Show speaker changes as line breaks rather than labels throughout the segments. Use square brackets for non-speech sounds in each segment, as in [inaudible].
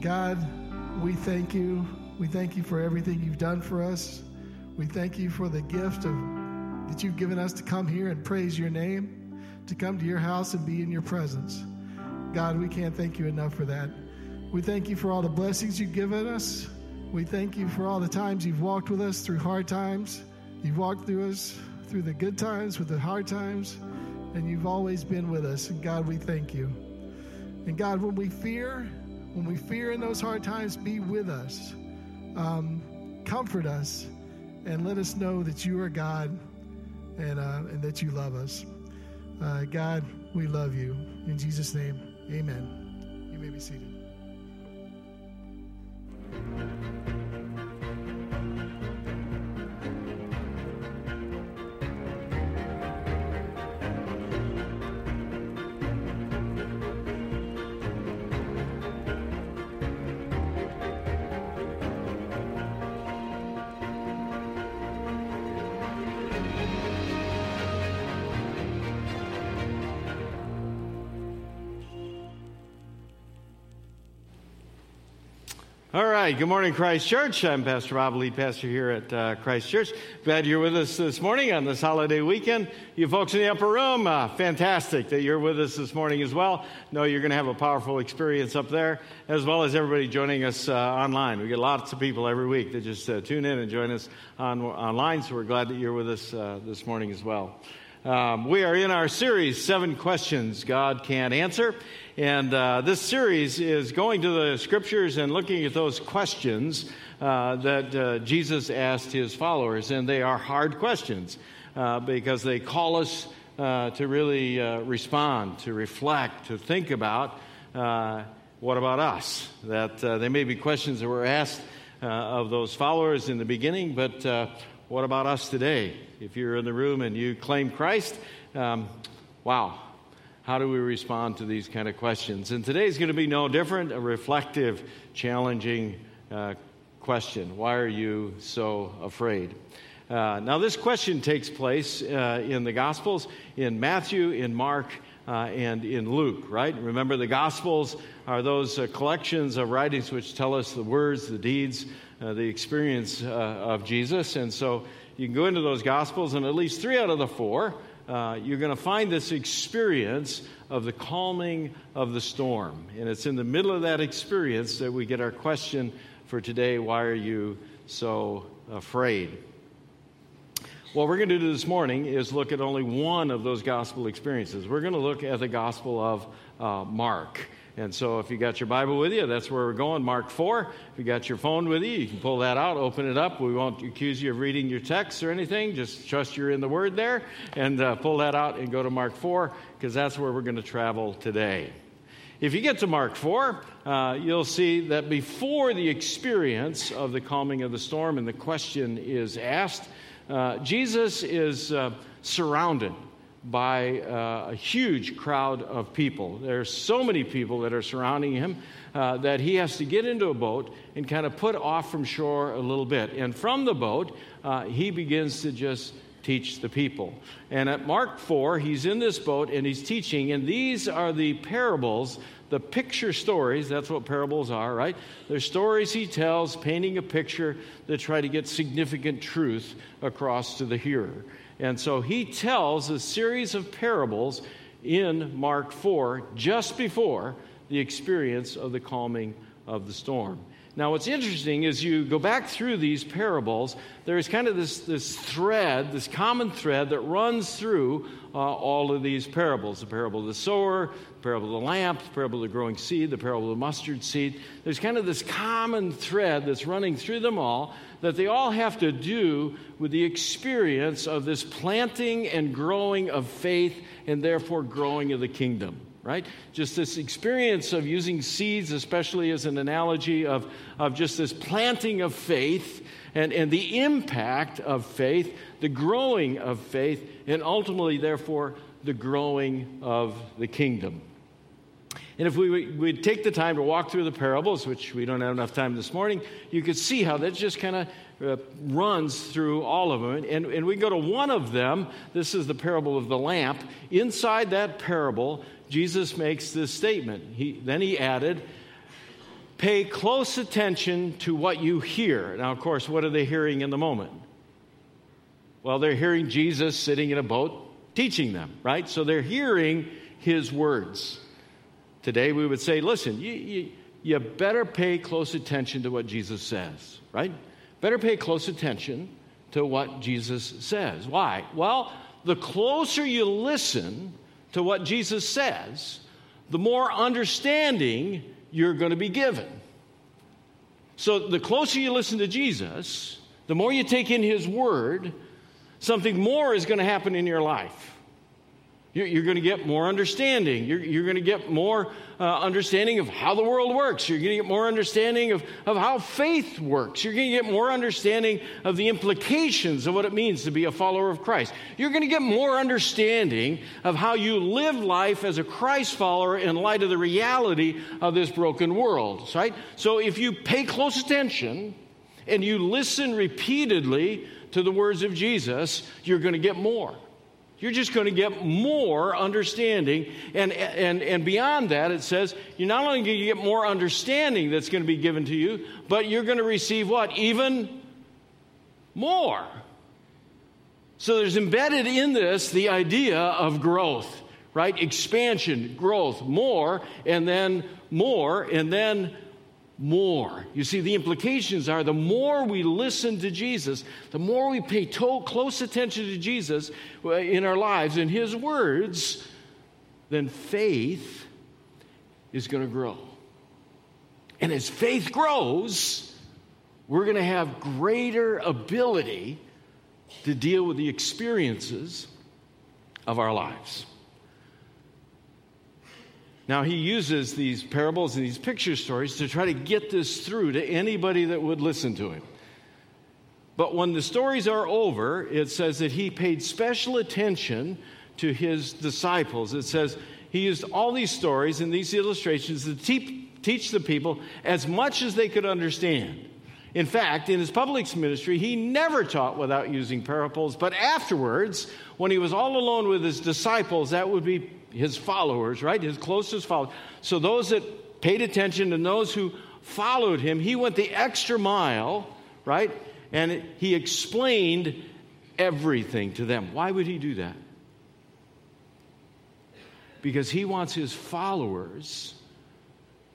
God, we thank you. We thank you for everything you've done for us. We thank you for the gift of that you've given us to come here and praise your name, to come to your house and be in your presence. God, we can't thank you enough for that. We thank you for all the blessings you've given us. We thank you for all the times you've walked with us through hard times. You've walked through us through the good times, with the hard times, and you've always been with us. And God, we thank you. And God, when we fear, when we fear in those hard times, be with us. Um, comfort us and let us know that you are God and, uh, and that you love us. Uh, God, we love you. In Jesus' name, amen. You may be seated.
All right. Good morning, Christ Church. I'm Pastor Rob, lead pastor here at uh, Christ Church. Glad you're with us this morning on this holiday weekend. You folks in the upper room, uh, fantastic that you're with us this morning as well. Know you're going to have a powerful experience up there, as well as everybody joining us uh, online. We get lots of people every week that just uh, tune in and join us on, online, so we're glad that you're with us uh, this morning as well. Um, we are in our series, Seven Questions God Can't Answer. And uh, this series is going to the scriptures and looking at those questions uh, that uh, Jesus asked his followers. And they are hard questions uh, because they call us uh, to really uh, respond, to reflect, to think about what about us? That they may be questions that were asked of those followers in the beginning, but what about us today? If you're in the room and you claim Christ, um, wow, how do we respond to these kind of questions? And today's going to be no different a reflective, challenging uh, question. Why are you so afraid? Uh, now, this question takes place uh, in the Gospels, in Matthew, in Mark, uh, and in Luke, right? Remember, the Gospels are those uh, collections of writings which tell us the words, the deeds, uh, the experience of Jesus. And so you can go into those Gospels, and at least three out of the four uh, you're going to find this experience of the calming of the storm. And it's in the middle of that experience that we get our question for today why are you so afraid? What we're going to do this morning is look at only one of those gospel experiences. We're going to look at the gospel of uh, Mark. And so if you got your Bible with you, that's where we're going, Mark 4. If you got your phone with you, you can pull that out, open it up. We won't accuse you of reading your text or anything. Just trust you're in the Word there and uh, pull that out and go to Mark 4 because that's where we're going to travel today. If you get to Mark 4, uh, you'll see that before the experience of the calming of the storm and the question is asked, uh, Jesus is uh, surrounded by uh, a huge crowd of people. There are so many people that are surrounding him uh, that he has to get into a boat and kind of put off from shore a little bit. And from the boat, uh, he begins to just teach the people. And at Mark 4, he's in this boat and he's teaching, and these are the parables. The picture stories, that's what parables are, right? They're stories he tells, painting a picture that try to get significant truth across to the hearer. And so he tells a series of parables in Mark 4 just before the experience of the calming of the storm. Now, what's interesting is you go back through these parables, there's kind of this, this thread, this common thread that runs through uh, all of these parables the parable of the sower, the parable of the lamp, the parable of the growing seed, the parable of the mustard seed. There's kind of this common thread that's running through them all that they all have to do with the experience of this planting and growing of faith and therefore growing of the kingdom right? Just this experience of using seeds, especially as an analogy of, of just this planting of faith and, and the impact of faith, the growing of faith, and ultimately, therefore, the growing of the kingdom. And if we would take the time to walk through the parables, which we don't have enough time this morning, you could see how that just kind of uh, runs through all of them. And, and we go to one of them. This is the parable of the lamp. Inside that parable, Jesus makes this statement. He, then he added, pay close attention to what you hear. Now, of course, what are they hearing in the moment? Well, they're hearing Jesus sitting in a boat teaching them, right? So they're hearing his words. Today we would say, listen, you, you, you better pay close attention to what Jesus says, right? Better pay close attention to what Jesus says. Why? Well, the closer you listen to what Jesus says, the more understanding you're going to be given. So the closer you listen to Jesus, the more you take in his word, something more is going to happen in your life. You're, going to get more understanding. You're, you're going to get more uh, understanding of how the world works. You're going to get more understanding of, of how faith works. You're going to get more understanding of the implications of what it means to be a follower of Christ. You're going to get more understanding of how you live life as a Christ follower in light of the reality of this broken world, right? So if you pay close attention and you listen repeatedly to the words of Jesus, you're going to get more. You're just going to get more understanding. And, and, and beyond that, it says you're not only going to get more understanding that's going to be given to you, but you're going to receive what? Even more. So there's embedded in this the idea of growth, right? Expansion, growth, more, and then more, and then more. You see, the implications are the more we listen to Jesus, the more we pay to- close attention to Jesus uh, in our lives and His words, then faith is going to grow. And as faith grows, we're going to have greater ability to deal with the experiences of our lives. Now, he uses these parables and these picture stories to try to get this through to anybody that would listen to him. But when the stories are over, it says that he paid special attention to his disciples. It says he used all these stories and these illustrations to teach the people as much as they could understand. In fact, in his public ministry, he never taught without using parables, but afterwards, when he was all alone with his disciples, that would be his followers, right? His closest followers. So those that paid attention and those who followed him, he went the extra mile, right? And he explained everything to them. Why would he do that? Because he wants his followers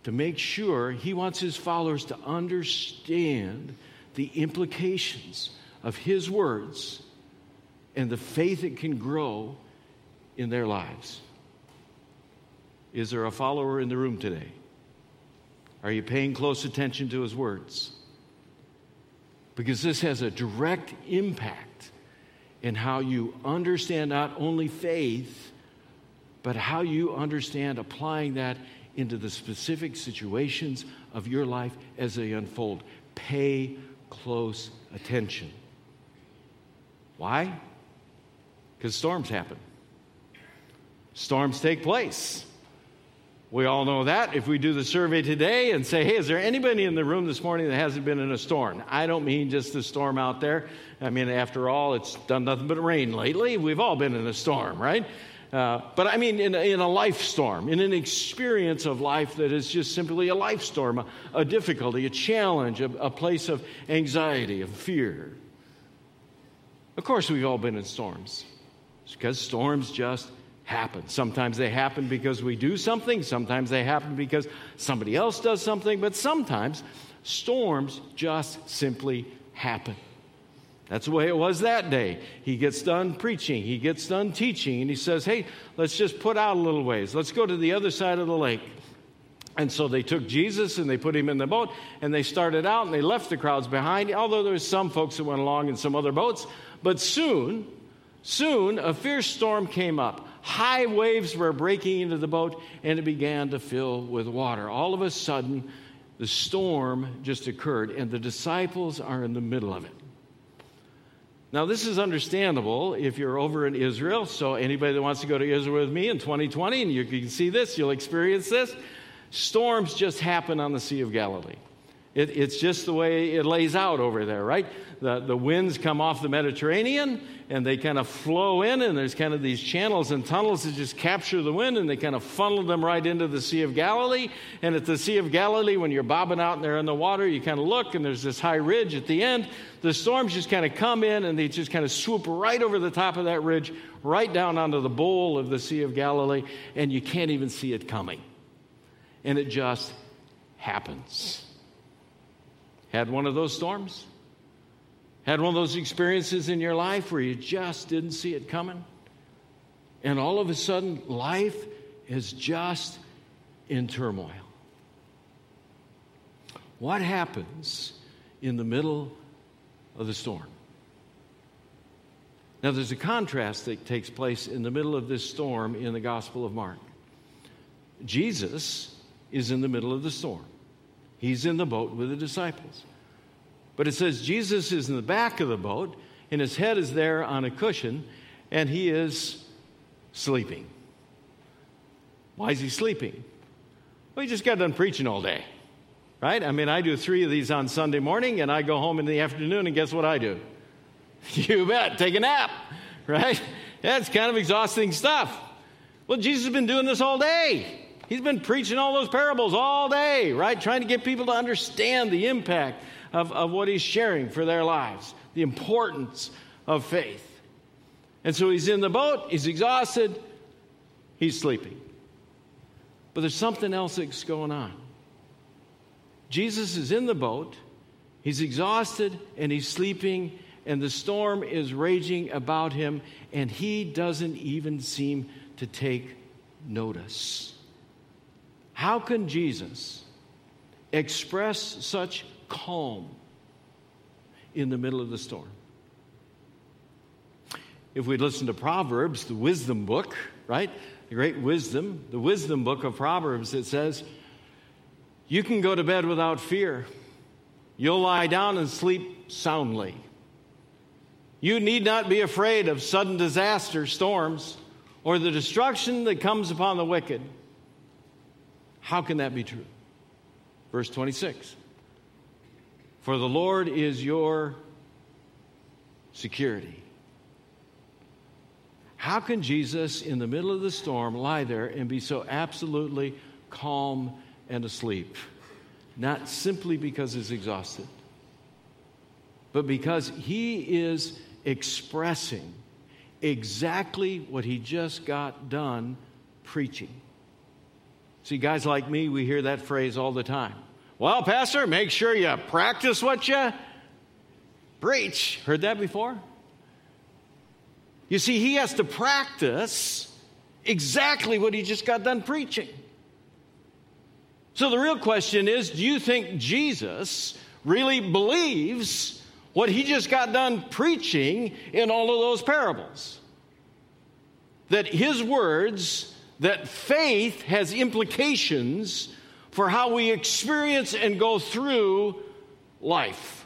to make sure, he wants his followers to understand the implications of his words and the faith that can grow in their lives. Is there a follower in the room today? Are you paying close attention to his words? Because this has a direct impact in how you understand not only faith, but how you understand applying that into the specific situations of your life as they unfold. Pay close attention. Why? Because storms happen, storms take place. We all know that. If we do the survey today and say, hey, is there anybody in the room this morning that hasn't been in a storm? I don't mean just the storm out there. I mean, after all, it's done nothing but rain lately. We've all been in a storm, right? Uh, but I mean, in a, in a, life storm, in an experience of life that is just simply a life storm, a, a difficulty, a challenge, a, a place of anxiety, of fear. Of course, we've all been in storms because storms just happen. Sometimes they happen because we do something, sometimes they happen because somebody else does something, but sometimes storms just simply happen. That's the way it was that day. He gets done preaching, he gets done teaching, and he says, Hey, let's just put out a little ways. Let's go to the other side of the lake. And so they took Jesus and they put him in the boat and they started out and they left the crowds behind, although there was some folks that went along in some other boats. But soon, soon a fierce storm came up. High waves were breaking into the boat, and it began to fill with water. All of a sudden, the storm just occurred, and the disciples are in the middle of it. Now, this is understandable if you're over in Israel. So, anybody that wants to go to Israel with me in 2020, and you can see this, you'll experience this. Storms just happen on the Sea of Galilee. It, it's just the way it lays out over there, right? The, the winds come off the Mediterranean and they kind of flow in, and there's kind of these channels and tunnels that just capture the wind and they kind of funnel them right into the Sea of Galilee. And at the Sea of Galilee, when you're bobbing out there in the water, you kind of look and there's this high ridge at the end. The storms just kind of come in and they just kind of swoop right over the top of that ridge, right down onto the bowl of the Sea of Galilee, and you can't even see it coming. And it just happens. Had one of those storms? Had one of those experiences in your life where you just didn't see it coming? And all of a sudden, life is just in turmoil. What happens in the middle of the storm? Now, there's a contrast that takes place in the middle of this storm in the Gospel of Mark. Jesus is in the middle of the storm. He's in the boat with the disciples. But it says Jesus is in the back of the boat, and his head is there on a cushion, and he is sleeping. Why is he sleeping? Well, he just got done preaching all day, right? I mean, I do three of these on Sunday morning, and I go home in the afternoon, and guess what I do? [laughs] You bet, take a nap, [laughs] right? That's kind of exhausting stuff. Well, Jesus has been doing this all day. He's been preaching all those parables all day, right? Trying to get people to understand the impact of, of what he's sharing for their lives, the importance of faith. And so he's in the boat, he's exhausted, he's sleeping. But there's something else that's going on. Jesus is in the boat, he's exhausted, and he's sleeping, and the storm is raging about him, and he doesn't even seem to take notice. How can Jesus express such calm in the middle of the storm? If we'd listen to Proverbs, the wisdom book, right? The great wisdom, the wisdom book of Proverbs, it says, You can go to bed without fear. You'll lie down and sleep soundly. You need not be afraid of sudden disaster, storms, or the destruction that comes upon the wicked. How can that be true? Verse 26 For the Lord is your security. How can Jesus, in the middle of the storm, lie there and be so absolutely calm and asleep? Not simply because he's exhausted, but because he is expressing exactly what he just got done preaching. See, guys like me, we hear that phrase all the time. Well, Pastor, make sure you practice what you preach. Heard that before? You see, he has to practice exactly what he just got done preaching. So the real question is do you think Jesus really believes what he just got done preaching in all of those parables? That his words that faith has implications for how we experience and go through life.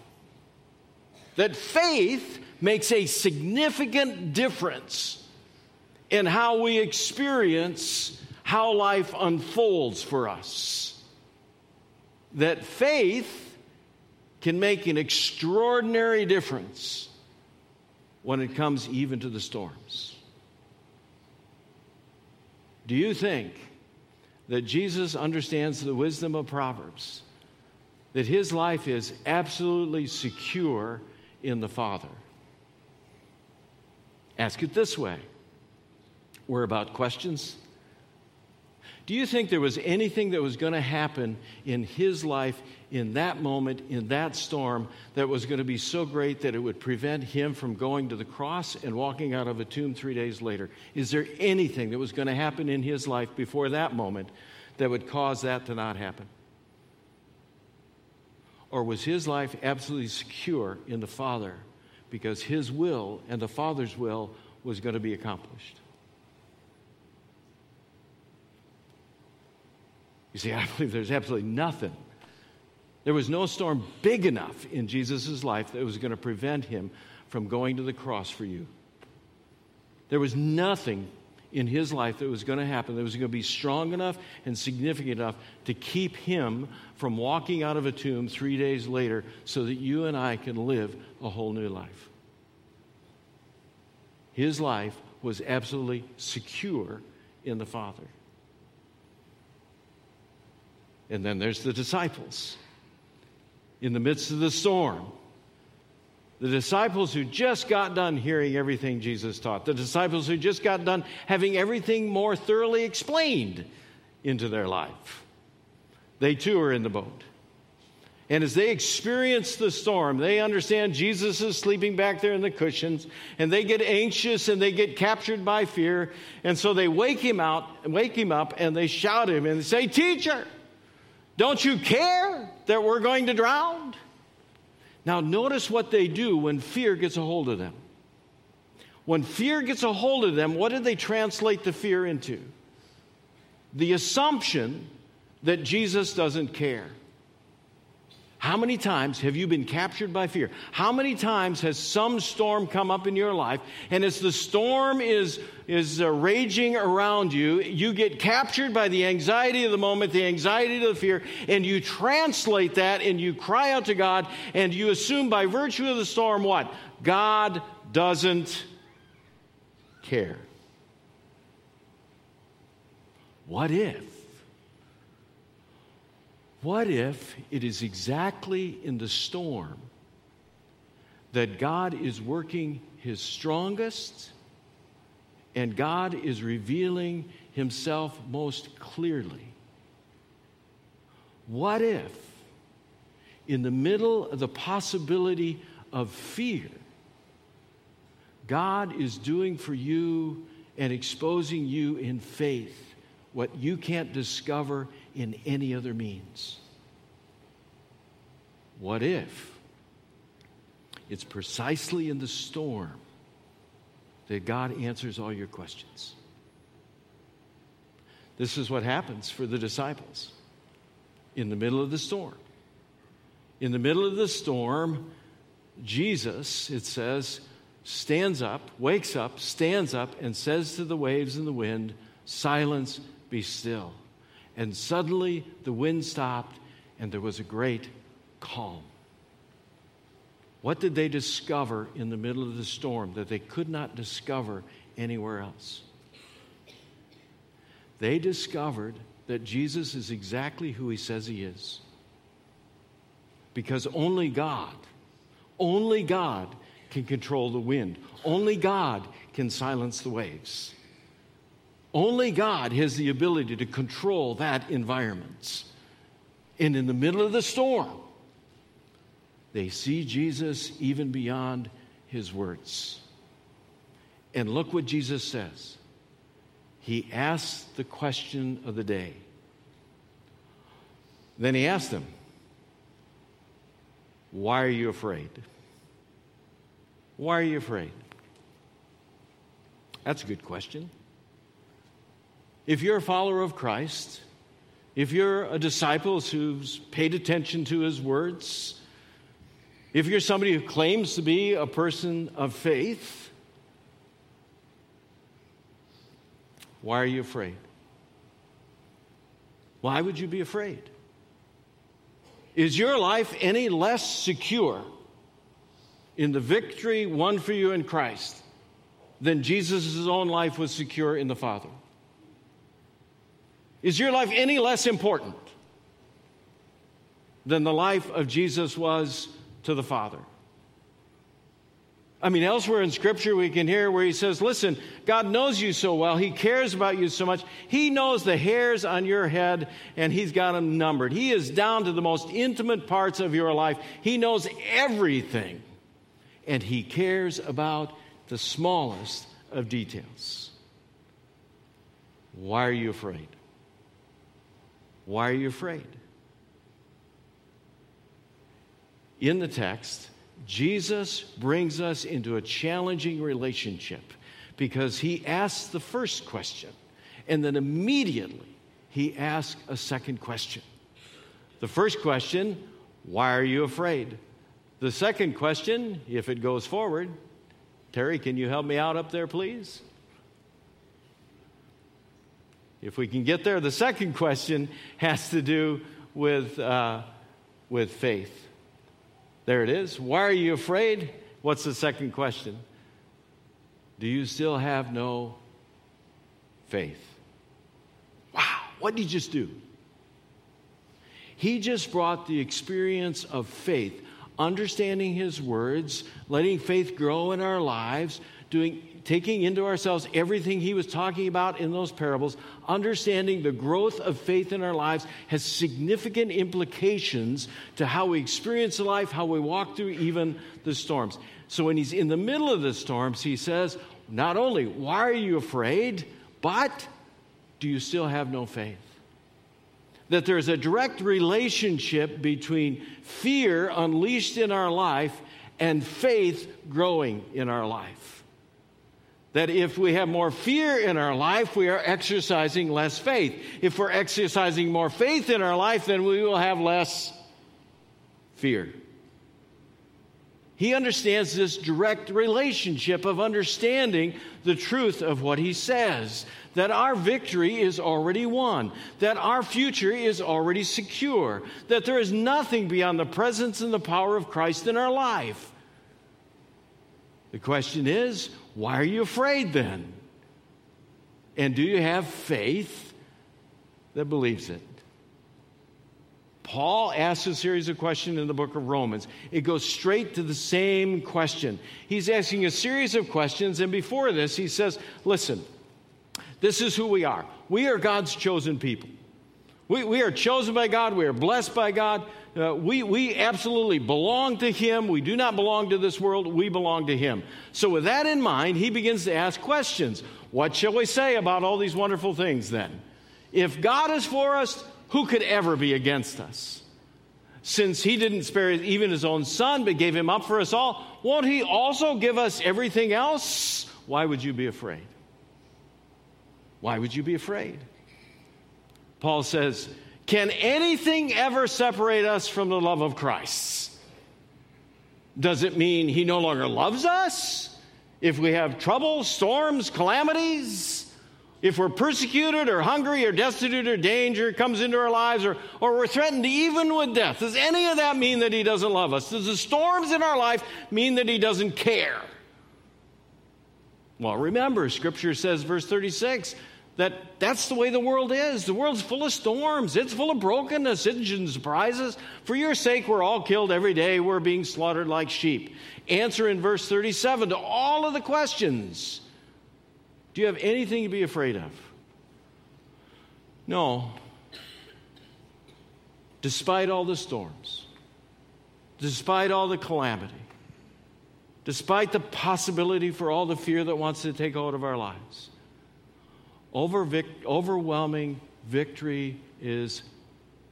That faith makes a significant difference in how we experience how life unfolds for us. That faith can make an extraordinary difference when it comes even to the storms. Do you think that Jesus understands the wisdom of Proverbs? That his life is absolutely secure in the Father? Ask it this way. We're about questions. Do you think there was anything that was going to happen in his life in that moment, in that storm, that was going to be so great that it would prevent him from going to the cross and walking out of a tomb three days later? Is there anything that was going to happen in his life before that moment that would cause that to not happen? Or was his life absolutely secure in the Father because his will and the Father's will was going to be accomplished? You see, [laughs] I believe there's absolutely nothing there was no storm big enough in Jesus' life that was going to prevent him from going to the cross for you. There was nothing in his life that was going to happen, that was going to be strong enough and significant enough to keep him from walking out of a tomb three days later so that you and I can live a whole new life. His life was absolutely secure in the Father. And then there's the disciples in the midst of the storm. The disciples who just got done hearing everything Jesus taught, the disciples who just got done having everything more thoroughly explained into their life, they too are in the boat. And as they experience the storm, they understand Jesus is sleeping back there in the cushions, and they get anxious and they get captured by fear. And so they wake him out, wake him up, and they shout him and say, Teacher, don't you care that we're going to drown? Now, notice what they do when fear gets a hold of them. When fear gets a hold of them, what do they translate the fear into? The assumption that Jesus doesn't care. How many times have you been captured by fear? How many times has some storm come up in your life, and as the storm is, is uh, raging around you, you get captured by the anxiety of the moment, the anxiety of the fear, and you translate that and you cry out to God, and you assume by virtue of the storm what? God doesn't care. What if? What if it is exactly in the storm that God is working his strongest and God is revealing himself most clearly? What if, in the middle of the possibility of fear, God is doing for you and exposing you in faith what you can't discover in any other means. What if it's precisely in the storm that God answers all your questions? This is what happens for the disciples in the middle of the storm. In the middle of the storm, Jesus, it says, stands up, wakes up, stands up, and says to the waves and the wind, Silence, be still. And suddenly the wind stopped and there was a great calm. What did they discover in the middle of the storm that they could not discover anywhere else? They discovered that Jesus is exactly who he says he is. Because only God, only God can control the wind. Only God can silence the waves. Only God has the ability to control that environment. And in the middle of the storm, they see Jesus even beyond his words. And look what Jesus says. He asks the question of the day. Then he asked them, Why are you afraid? Why are you afraid? That's a good question. If you're a follower of Christ, if you're a disciple who's paid attention to his words, if you're somebody who claims to be a person of faith, why are you afraid? Why would you be afraid? Is your life any less secure in the victory won for you in Christ than Jesus' own life was secure in the Father? Is your life any less important than the life of Jesus was to the Father? I mean, elsewhere in Scripture, we can hear where he says, Listen, God knows you so well. He cares about you so much. He knows the hairs on your head, and He's got them numbered. He is down to the most intimate parts of your life. He knows everything, and He cares about the smallest of details. Why are you afraid? Why are you afraid? In the text, Jesus brings us into a challenging relationship because he asks the first question and then immediately he asks a second question. The first question, why are you afraid? The second question, if it goes forward, Terry, can you help me out up there, please? If we can get there. The second question has to do with, uh, with faith. There it is. Why are you afraid? What's the second question? Do you still have no faith? Wow, what did he just do? He just brought the experience of faith, understanding his words, letting faith grow in our lives, doing taking into ourselves everything he was talking about in those parables, understanding the growth of faith in our lives has significant implications to how we experience life, how we walk through even the storms. So when he's in the middle of the storms, he says, not only, why are you afraid, but do you still have no faith? That there's a direct relationship between fear unleashed in our life and faith growing in our life that if we have more fear in our life, we are exercising less faith. If we're exercising more faith in our life, then we will have less fear. He understands this direct relationship of understanding the truth of what he says that our victory is already won, that our future is already secure, that there is nothing beyond the presence and the power of Christ in our life. The question is, why are you afraid then? And do you have faith that believes it? Paul asks a series of questions in the book of Romans. It goes straight to the same question. He's asking a series of questions, and before this, he says, Listen, this is who we are. We are God's chosen people. We, we are chosen by God, we are blessed by God. Uh, we, we absolutely belong to Him. We do not belong to this world. We belong to Him. So, with that in mind, he begins to ask questions. What shall we say about all these wonderful things then? If God is for us, who could ever be against us? Since He didn't spare even His own Son, but gave Him up for us all, won't He also give us everything else? Why would you be afraid? Why would you be afraid? Paul says, can anything ever separate us from the love of Christ? Does it mean he no longer loves us? If we have trouble, storms, calamities, if we're persecuted or hungry or destitute or danger comes into our lives or, or we're threatened even with death, does any of that mean that he doesn't love us? Does the storms in our life mean that he doesn't care? Well, remember, Scripture says, verse 36, that that's the way the world is. The world's full of storms, it's full of brokenness, engine surprises. For your sake, we're all killed every day. We're being slaughtered like sheep. Answer in verse 37 to all of the questions Do you have anything to be afraid of? No. Despite all the storms, despite all the calamity, despite the possibility for all the fear that wants to take hold of our lives over vic- overwhelming victory is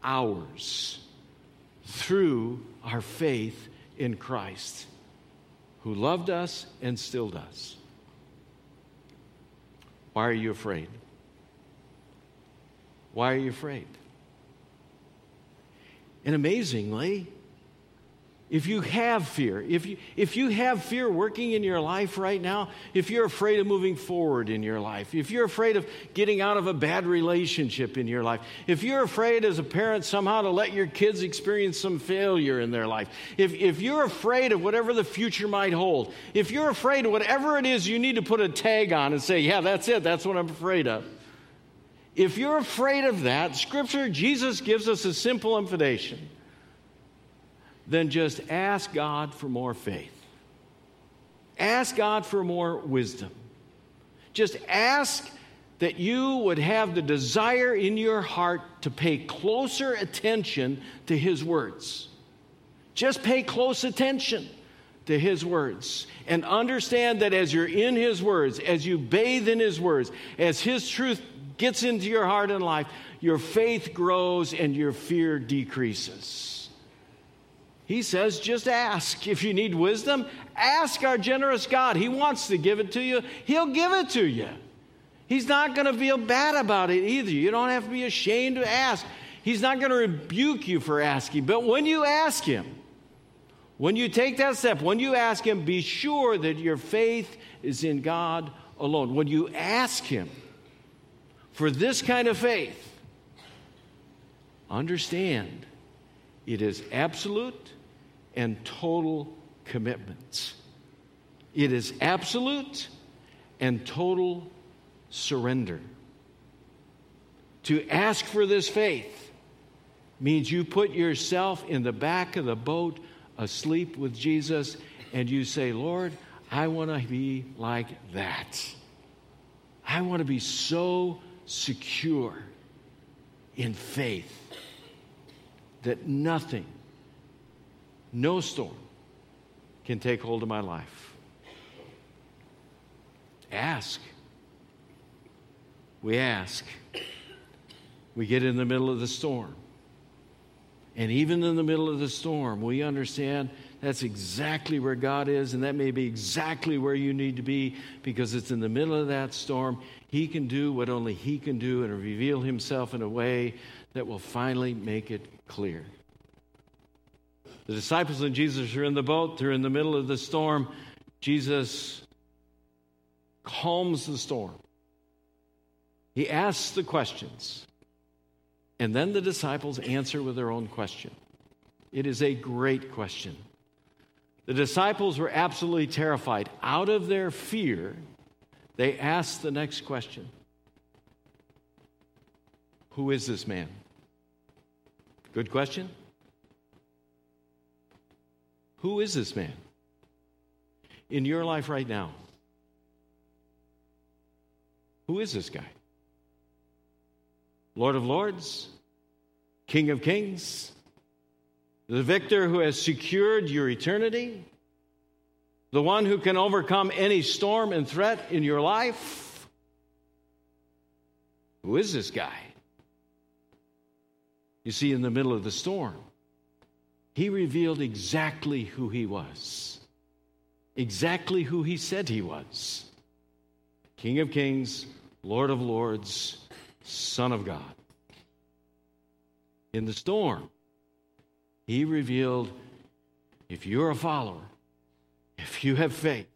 ours through our faith in Christ, who loved us and still does. Why are you afraid? Why are you afraid? And amazingly, if you have fear, if you, if you have fear working in your life right now, if you're afraid of moving forward in your life, if you're afraid of getting out of a bad relationship in your life, if you're afraid as a parent somehow to let your kids experience some failure in their life, if, if you're afraid of whatever the future might hold, if you're afraid of whatever it is you need to put a tag on and say, yeah, that's it, that's what I'm afraid of. If you're afraid of that, Scripture, Jesus gives us a simple invitation then just ask God for more faith. Ask God for more wisdom. Just ask that you would have the desire in your heart to pay closer attention to His words. Just pay close attention to His words and understand that as you're in His words, as you bathe in His words, as His truth gets into your heart and life, your faith grows and your fear decreases. He says, just ask. If you need wisdom, ask our generous God. He wants to give it to you, He'll give it to you. He's not going to feel bad about it either. You don't have to be ashamed to ask. He's not going to rebuke you for asking. But when you ask Him, when you take that step, when you ask Him, be sure that your faith is in God alone. When you ask Him for this kind of faith, understand it is absolute and total commitments. It is absolute and total surrender. To ask for this faith means you put yourself in the back of the boat asleep with Jesus and you say, Lord, I want to be like that. I want to be so secure in faith that nothing, no storm, can take hold of my life. Ask. We ask. We get in the middle of the storm. And even in the middle of the storm, we understand that's exactly where God is, and that may be exactly where you need to be because it's in the middle of that storm. He can do what only He can do and reveal Himself in a way that will finally make it clear. The disciples and Jesus are in the boat, they're in the middle of the storm. Jesus calms the storm. He asks the questions. And then the disciples answer with their own question. It is a great question. The disciples were absolutely terrified. Out of their fear, they asked the next question Who is this man? Good question. Who is this man in your life right now? Who is this guy? Lord of Lords, King of Kings, the victor who has secured your eternity, the one who can overcome any storm and threat in your life. Who is this guy? You see, in the middle of the storm, he revealed exactly who he was, exactly who he said he was King of Kings, Lord of Lords, Son of God. In the storm, he revealed if you're a follower, if you have faith,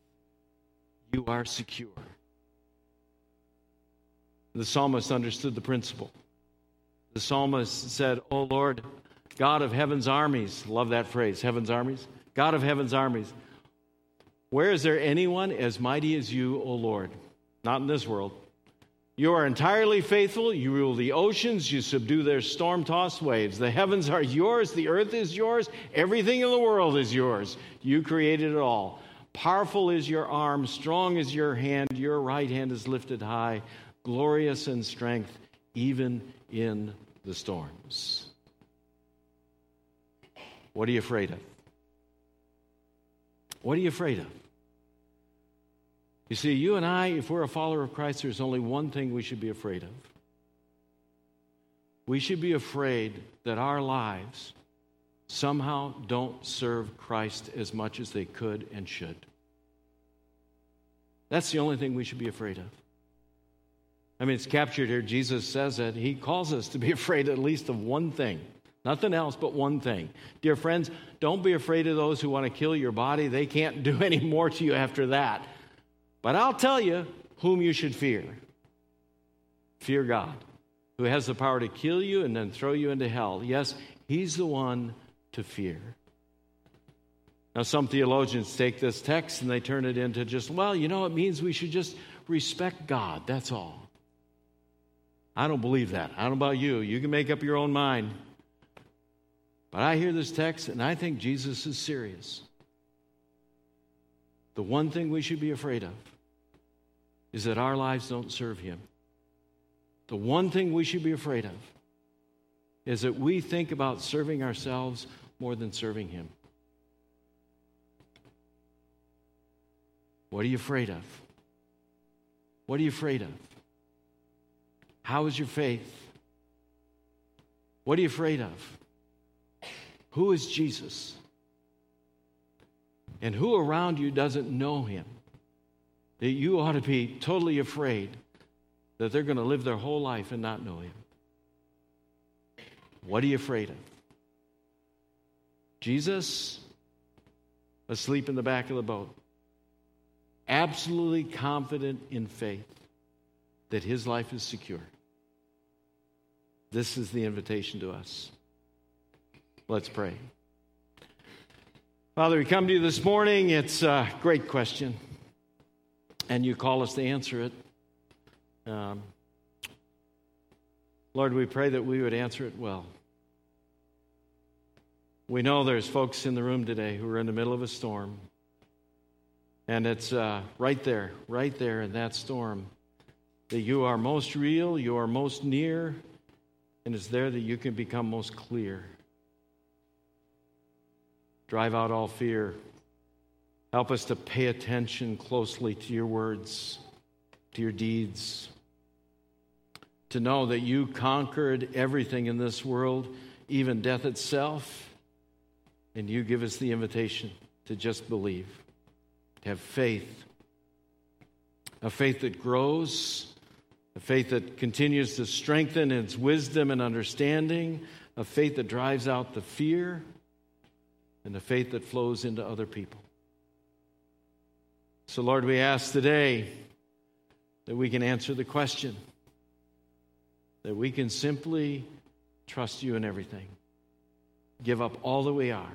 you are secure. The psalmist understood the principle. The psalmist said, Oh Lord, God of heaven's armies, love that phrase, heaven's armies. God of heaven's armies, where is there anyone as mighty as you, O Lord? Not in this world. You are entirely faithful. You rule the oceans. You subdue their storm tossed waves. The heavens are yours. The earth is yours. Everything in the world is yours. You created it all. Powerful is your arm. Strong is your hand. Your right hand is lifted high. Glorious in strength, even in the storms. What are you afraid of? What are you afraid of? You see, you and I, if we're a follower of Christ, there's only one thing we should be afraid of. We should be afraid that our lives somehow don't serve Christ as much as they could and should. That's the only thing we should be afraid of. I mean, it's captured here. Jesus says it. He calls us to be [laughs] afraid at least of one thing. Nothing else but one thing. Dear friends, don't be afraid of those who want to kill your body. They can't do [laughs] any more to you after that. But I'll tell you whom you should fear fear God, who has the power to kill you and then throw you into hell. Yes, He's the one to fear. Now, some theologians take this text and they turn it into just, well, you know, it means we should just respect God. That's all. I don't believe that. I don't know about you. You can make up your own mind. But I hear this text and I think Jesus is serious. The one thing we should be afraid of is that our lives don't serve Him. The one thing we should be afraid of is that we think about serving ourselves more than serving Him. What are you afraid of? What are you afraid of? How is your faith? What are you afraid of? Who is Jesus? And who around you doesn't know him? That you ought to be totally afraid that they're going to live their whole life and not know him. What are you afraid of? Jesus asleep in the back of the boat, absolutely confident in faith that his life is secure. This is the invitation to us. Let's pray. Father, we come to you this morning. It's a great question, and you call us to answer it. Um, Lord, we pray that we would answer it well. We know there's folks in the room today who are in the middle of a storm. And it's uh, right there, right there in that storm, that you are most real, you are most near, and it's there that you can become most clear. Drive out all fear. Help us to pay attention closely to your words, to your deeds to know that you conquered everything in this world, even death itself, and you give us the invitation to just believe, to have faith, a faith that grows, a faith that continues to strengthen its wisdom and understanding, a faith that drives out the fear, and a faith that flows into other people. So, Lord, we ask today that we can answer the question that we can simply trust you in everything, give up all that we are,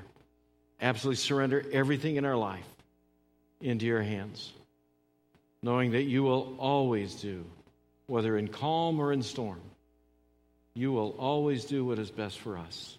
absolutely surrender everything in our life into your hands, knowing that you will always do, whether in calm or in storm, you will always do what is best for us.